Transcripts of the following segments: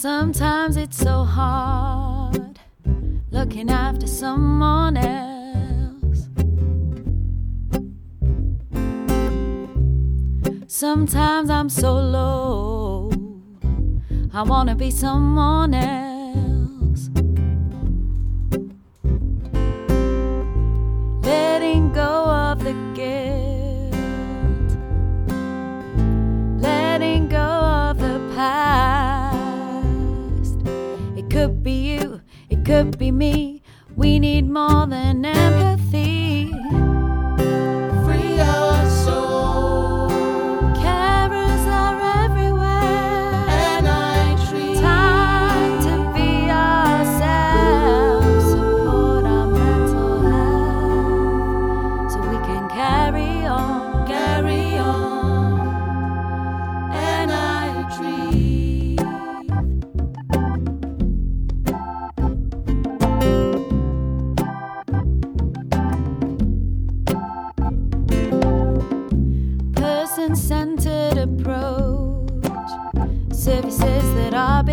Sometimes it's so hard looking after someone else. Sometimes I'm so low, I wanna be someone else. could be you, it could be me. We need more than ever.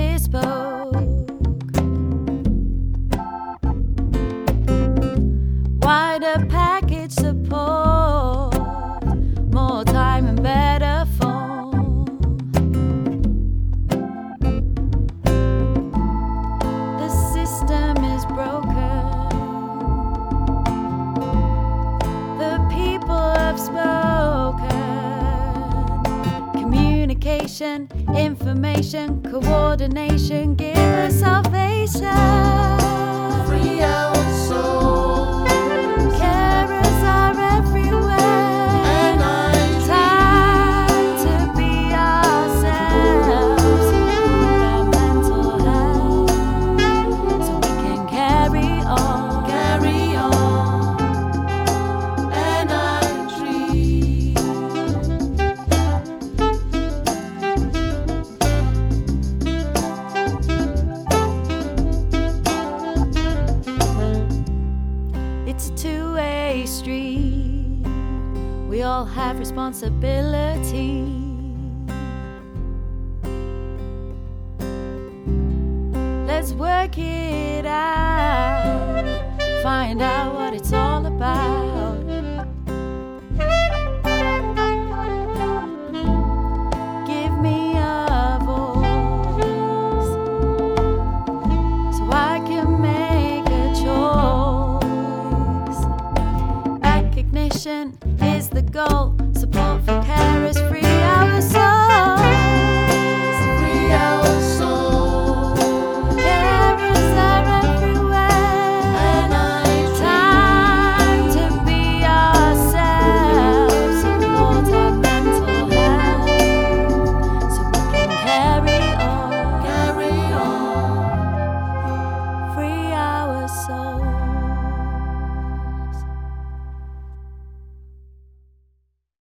whisper information, information, coordination, give us salvation. Free our soul. We all have responsibility. Let's work it out, find out what it's all about. Give me a voice so I can make a choice. Recognition is the goal.